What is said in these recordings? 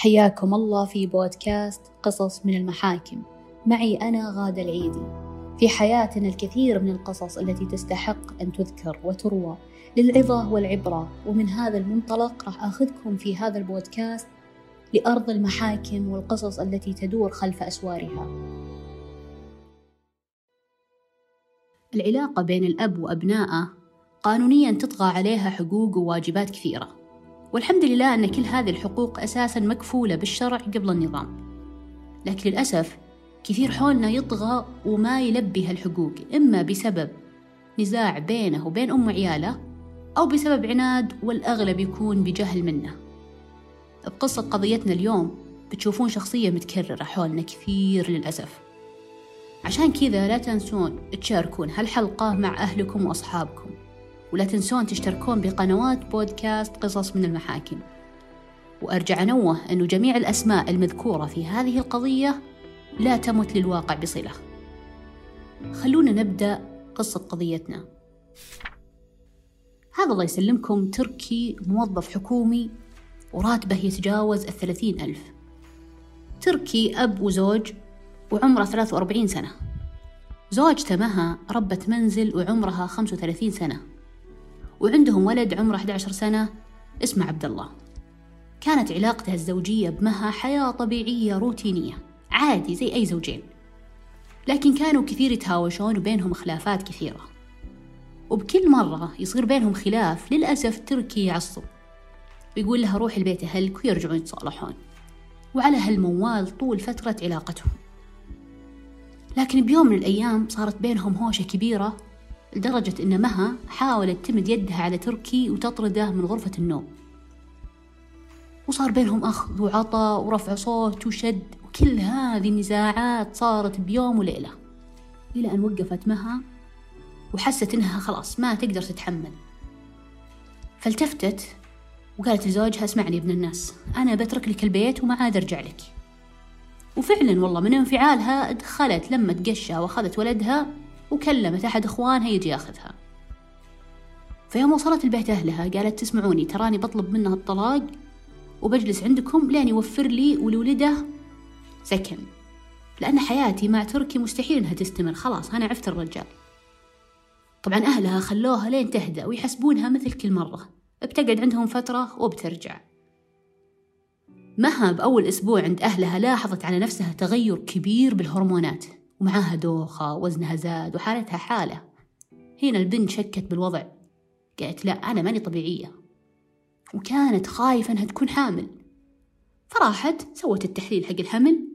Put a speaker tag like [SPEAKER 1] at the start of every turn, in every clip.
[SPEAKER 1] حياكم الله في بودكاست قصص من المحاكم. معي أنا غادة العيدي. في حياتنا الكثير من القصص التي تستحق أن تذكر وتروى للعظة والعبرة ومن هذا المنطلق راح أخذكم في هذا البودكاست لأرض المحاكم والقصص التي تدور خلف أسوارها. العلاقة بين الأب وأبنائه قانونيا تطغى عليها حقوق وواجبات كثيرة. والحمد لله أن كل هذه الحقوق أساسا مكفولة بالشرع قبل النظام. لكن للأسف كثير حولنا يطغى وما يلبي هالحقوق إما بسبب نزاع بينه وبين أم عياله أو بسبب عناد والأغلب يكون بجهل منه. بقصة قضيتنا اليوم بتشوفون شخصية متكررة حولنا كثير للأسف. عشان كذا لا تنسون تشاركون هالحلقة مع أهلكم وأصحابكم. ولا تنسون تشتركون بقنوات بودكاست قصص من المحاكم. وأرجع أنوه أنه جميع الأسماء المذكورة في هذه القضية لا تمت للواقع بصلة. خلونا نبدأ قصة قضيتنا. هذا الله يسلمكم تركي موظف حكومي وراتبه يتجاوز الثلاثين ألف. تركي أب وزوج وعمره 43 سنة. زوجته مها ربة منزل وعمرها 35 سنة. وعندهم ولد عمره 11 سنة اسمه عبد الله كانت علاقته الزوجية بمها حياة طبيعية روتينية عادي زي أي زوجين. لكن كانوا كثير يتهاوشون وبينهم خلافات كثيرة. وبكل مرة يصير بينهم خلاف للأسف تركي يعصب. ويقول لها روحي البيت أهلك ويرجعون يتصالحون. وعلى هالموال طول فترة علاقتهم. لكن بيوم من الأيام صارت بينهم هوشة كبيرة لدرجة إن مها حاولت تمد يدها على تركي وتطرده من غرفة النوم. وصار بينهم أخذ وعطاء ورفع صوت وشد وكل هذه النزاعات صارت بيوم وليلة. إلى أن وقفت مها وحست إنها خلاص ما تقدر تتحمل. فالتفتت وقالت لزوجها اسمعني يا ابن الناس أنا بترك لك البيت وما عاد أرجع لك. وفعلا والله من انفعالها دخلت لما تقشى وأخذت ولدها وكلمت أحد إخوانها يجي ياخذها. فيوم وصلت البيت أهلها قالت تسمعوني تراني بطلب منها الطلاق وبجلس عندكم لين يوفر لي ولولده سكن لأن حياتي مع تركي مستحيل إنها تستمر. خلاص أنا عفت الرجال. طبعا أهلها خلوها لين تهدأ ويحسبونها مثل كل مرة. بتقعد عندهم فترة وبترجع. مها بأول أسبوع عند أهلها لاحظت على نفسها تغير كبير بالهرمونات. ومعاها دوخة وزنها زاد وحالتها حالة. هنا البنت شكت بالوضع. قالت لا أنا ماني طبيعية. وكانت خايفة أنها تكون حامل. فراحت سوت التحليل حق الحمل.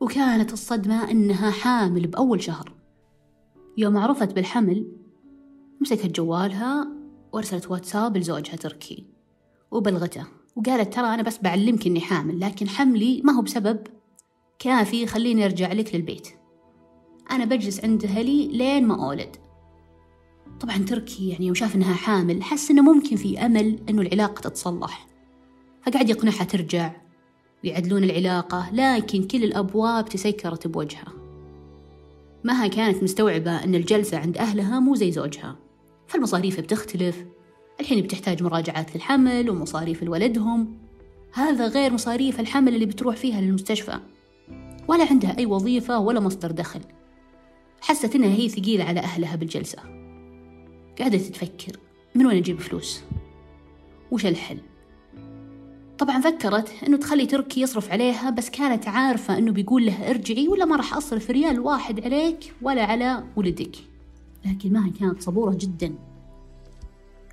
[SPEAKER 1] وكانت الصدمة أنها حامل بأول شهر. يوم عرفت بالحمل مسكت جوالها وأرسلت واتساب لزوجها تركي. وبلغته. وقالت ترى أنا بس بعلمك إني حامل لكن حملي ما هو بسبب كافي خليني أرجع لك للبيت. أنا بجلس عند أهلي لين ما أولد. طبعا تركي يعني يوم شاف إنها حامل حس إنه ممكن في أمل إنه العلاقة تتصلح. فقعد يقنعها ترجع ويعدلون العلاقة لكن كل الأبواب تسكرت بوجهها. مها كانت مستوعبة أن الجلسة عند أهلها مو زي زوجها. فالمصاريف بتختلف الحين بتحتاج مراجعات للحمل ومصاريف لولدهم. هذا غير مصاريف الحمل اللي بتروح فيها للمستشفى. ولا عندها أي وظيفة ولا مصدر دخل. حست إنها هي ثقيلة على أهلها بالجلسة. قعدت تفكر من وين أجيب فلوس؟ وش الحل؟ طبعا فكرت إنه تخلي تركي يصرف عليها بس كانت عارفة إنه بيقول لها ارجعي ولا ما راح أصرف ريال واحد عليك ولا على ولدك. لكن مها كانت صبورة جدا.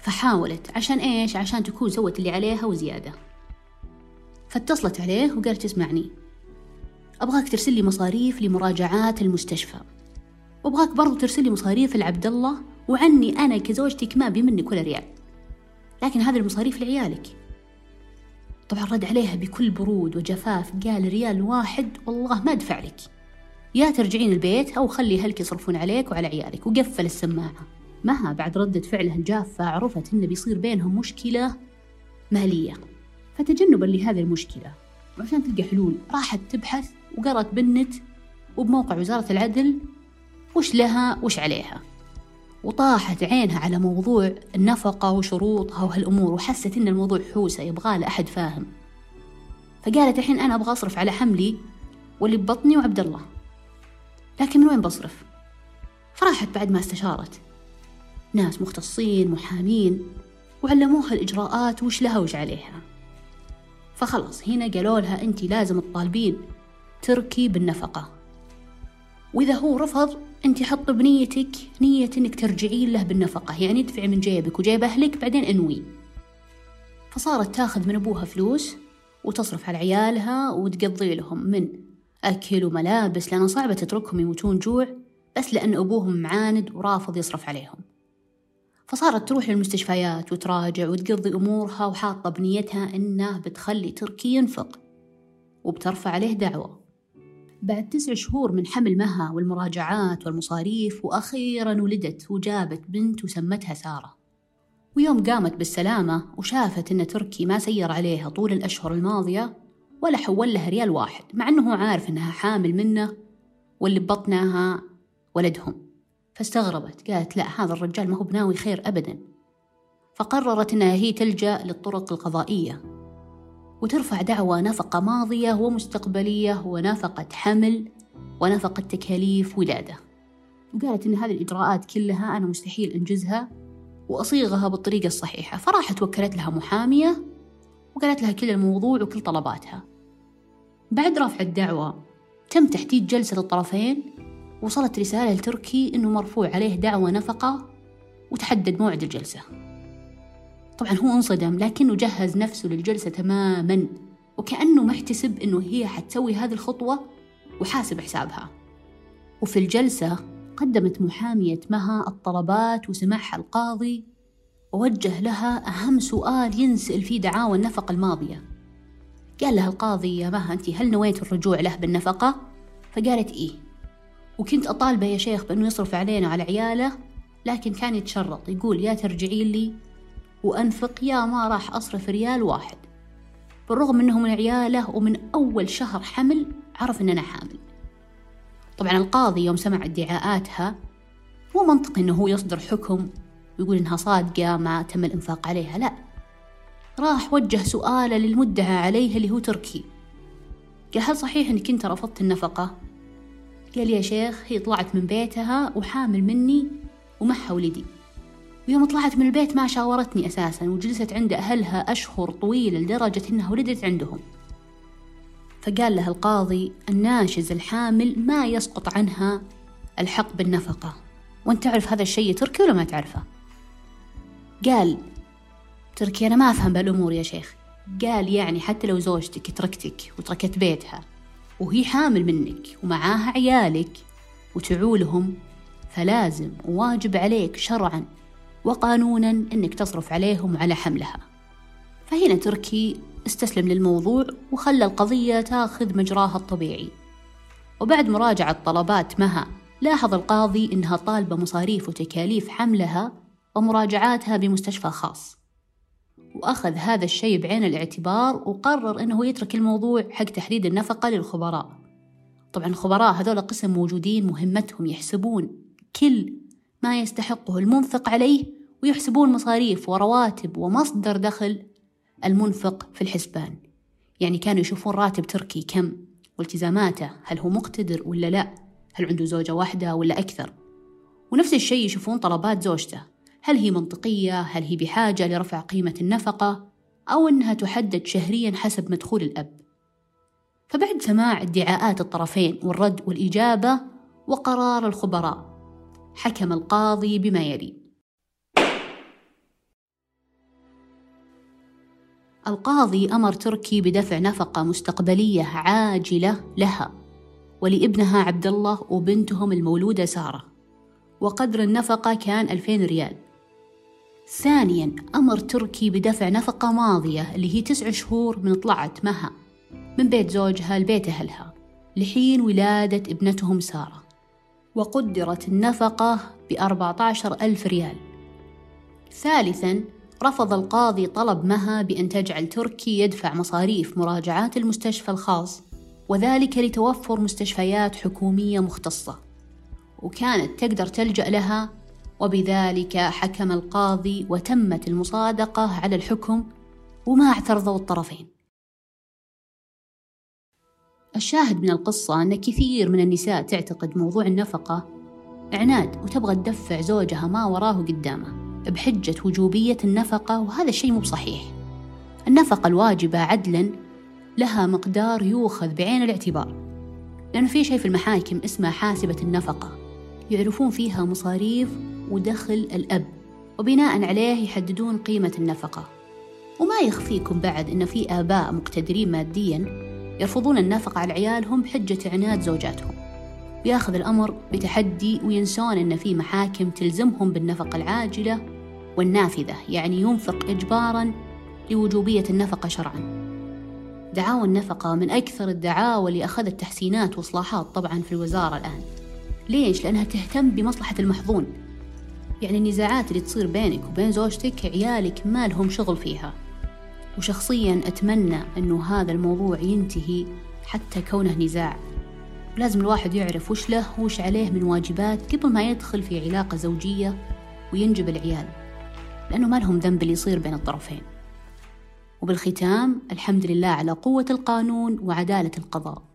[SPEAKER 1] فحاولت عشان إيش؟ عشان تكون سوت اللي عليها وزيادة. فاتصلت عليه وقالت اسمعني أبغاك ترسل لي مصاريف لمراجعات المستشفى. وأبغاك برضو ترسل لي مصاريف لعبد الله وعني أنا كزوجتك ما بي منك ولا ريال. لكن هذه المصاريف لعيالك. طبعا رد عليها بكل برود وجفاف قال ريال واحد والله ما أدفع لك. يا ترجعين البيت أو خلي أهلك يصرفون عليك وعلى عيالك وقفل السماعة. مها بعد ردة فعلها الجافة عرفت إنه بيصير بينهم مشكلة مالية. فتجنبا لهذه المشكلة. وعشان تلقى حلول راحت تبحث وقرأت بالنت وبموقع وزارة العدل وش لها وش عليها. وطاحت عينها على موضوع النفقة وشروطها وهالأمور وحست إن الموضوع حوسة يبغى أحد فاهم. فقالت الحين أنا أبغى أصرف على حملي واللي ببطني وعبد الله. لكن من وين بصرف؟ فراحت بعد ما استشارت. ناس مختصين محامين وعلموها الإجراءات وش لها وش عليها. فخلاص هنا قالوا لها أنت لازم تطالبين تركي بالنفقة. وإذا هو رفض أنت حط بنيتك نية أنك ترجعين له بالنفقة. يعني تدفعي من جيبك وجيب أهلك بعدين أنوي. فصارت تاخذ من أبوها فلوس وتصرف على عيالها وتقضي لهم من أكل وملابس لأنه صعبة تتركهم يموتون جوع بس لأن أبوهم معاند ورافض يصرف عليهم. فصارت تروح للمستشفيات وتراجع وتقضي أمورها وحاطة بنيتها إنه بتخلي تركي ينفق. وبترفع عليه دعوة. بعد تسع شهور من حمل مها والمراجعات والمصاريف وأخيرا ولدت وجابت بنت وسمتها سارة. ويوم قامت بالسلامة وشافت إن تركي ما سير عليها طول الأشهر الماضية ولا حول لها ريال واحد مع أنه عارف إنها حامل منه واللي ببطنها ولدهم. فاستغربت قالت لا هذا الرجال ما هو بناوي خير أبدا. فقررت أنها هي تلجأ للطرق القضائية. وترفع دعوى نفقة ماضية ومستقبلية ونفقة حمل ونفقة تكاليف ولادة. وقالت إن هذه الإجراءات كلها أنا مستحيل أنجزها وأصيغها بالطريقة الصحيحة. فراحت وكلت لها محامية وقالت لها كل الموضوع وكل طلباتها. بعد رفع الدعوة تم تحديد جلسة الطرفين وصلت رسالة لتركي إنه مرفوع عليه دعوى نفقة وتحدد موعد الجلسة. طبعا هو انصدم لكنه جهز نفسه للجلسة تماما وكأنه محتسب إنه هي حتسوي هذه الخطوة وحاسب حسابها. وفي الجلسة قدمت محامية مها الطلبات وسمعها القاضي ووجه لها أهم سؤال ينسأل فيه دعاوى النفقة الماضية. قال لها القاضي يا مها أنت هل نويت الرجوع له بالنفقة؟ فقالت إيه. وكنت أطالبه يا شيخ بأنه يصرف علينا وعلى عياله لكن كان يتشرط يقول يا ترجعين لي وأنفق يا ما راح أصرف ريال واحد. بالرغم أنه من عياله ومن أول شهر حمل عرف أن أنا حامل. طبعا القاضي يوم سمع ادعاءاتها مو منطقي أنه هو يصدر حكم ويقول إنها صادقة ما تم الإنفاق عليها لا. راح وجه سؤاله للمدعى عليه اللي هو تركي. قال هل صحيح أنك أنت رفضت النفقة؟ قال يا شيخ هي طلعت من بيتها وحامل مني ومعها ولدي ويوم طلعت من البيت ما شاورتني أساسا وجلست عند أهلها أشهر طويلة لدرجة إنها ولدت عندهم. فقال لها القاضي الناشز الحامل ما يسقط عنها الحق بالنفقة. وأنت تعرف هذا الشيء تركي ولا ما تعرفه؟ قال تركي أنا ما أفهم بالأمور يا شيخ. قال يعني حتى لو زوجتك تركتك وتركت بيتها وهي حامل منك ومعاها عيالك وتعولهم فلازم وواجب عليك شرعا وقانونا إنك تصرف عليهم على حملها. فهنا تركي استسلم للموضوع وخلى القضية تاخذ مجراها الطبيعي. وبعد مراجعة طلبات مها لاحظ القاضي إنها طالبة مصاريف وتكاليف حملها ومراجعاتها بمستشفى خاص. وأخذ هذا الشيء بعين الاعتبار وقرر أنه يترك الموضوع حق تحديد النفقة للخبراء. طبعا الخبراء هذول قسم موجودين مهمتهم يحسبون كل ما يستحقه المنفق عليه ويحسبون مصاريف ورواتب ومصدر دخل المنفق في الحسبان يعني كانوا يشوفون راتب تركي كم والتزاماته هل هو مقتدر ولا لا هل عنده زوجة واحدة ولا أكثر ونفس الشيء يشوفون طلبات زوجته هل هي منطقية؟ هل هي بحاجة لرفع قيمة النفقة؟ أو أنها تحدد شهريا حسب مدخول الأب؟ فبعد سماع ادعاءات الطرفين والرد والإجابة وقرار الخبراء حكم القاضي بما يلي. القاضي أمر تركي بدفع نفقة مستقبلية عاجلة لها ولابنها عبد الله وبنتهم المولودة سارة وقدر النفقة كان ألفين ريال. ثانيا أمر تركي بدفع نفقة ماضية اللي هي تسع شهور من طلعت مها من بيت زوجها لبيت أهلها لحين ولادة ابنتهم سارة. وقدرت النفقة بأربعة عشر ألف ريال. ثالثا رفض القاضي طلب مها بأن تجعل تركي يدفع مصاريف مراجعات المستشفى الخاص وذلك لتوفر مستشفيات حكومية مختصة. وكانت تقدر تلجأ لها وبذلك حكم القاضي وتمت المصادقة على الحكم وما اعترضوا الطرفين. الشاهد من القصة أن كثير من النساء تعتقد موضوع النفقة. عناد وتبغى تدفع زوجها ما وراه قدامه بحجة وجوبية النفقة وهذا الشيء مو بصحيح. النفقة الواجبة عدلا لها مقدار يؤخذ بعين الاعتبار. لأنه في شيء في المحاكم اسمه حاسبة النفقة. يعرفون فيها مصاريف ودخل الأب وبناء عليه يحددون قيمة النفقة. وما يخفيكم بعد أن في آباء مقتدرين ماديا يرفضون النفقة على عيالهم بحجة عناد زوجاتهم. وياخذ الأمر بتحدي وينسون أن في محاكم تلزمهم بالنفقة العاجلة والنافذة يعني ينفق إجبارا لوجوبية النفقة شرعا. دعاوى النفقة من أكثر الدعاوى اللي أخذت تحسينات وإصلاحات طبعا في الوزارة الآن. ليش؟ لأنها تهتم بمصلحة المحظون. يعني النزاعات اللي تصير بينك وبين زوجتك عيالك ما لهم شغل فيها. وشخصيا أتمنى أنه هذا الموضوع ينتهي حتى كونه نزاع. لازم الواحد يعرف وش له وش عليه من واجبات قبل ما يدخل في علاقة زوجية وينجب العيال لأنه ما لهم ذنب اللي يصير بين الطرفين. وبالختام الحمد لله على قوة القانون وعدالة القضاء.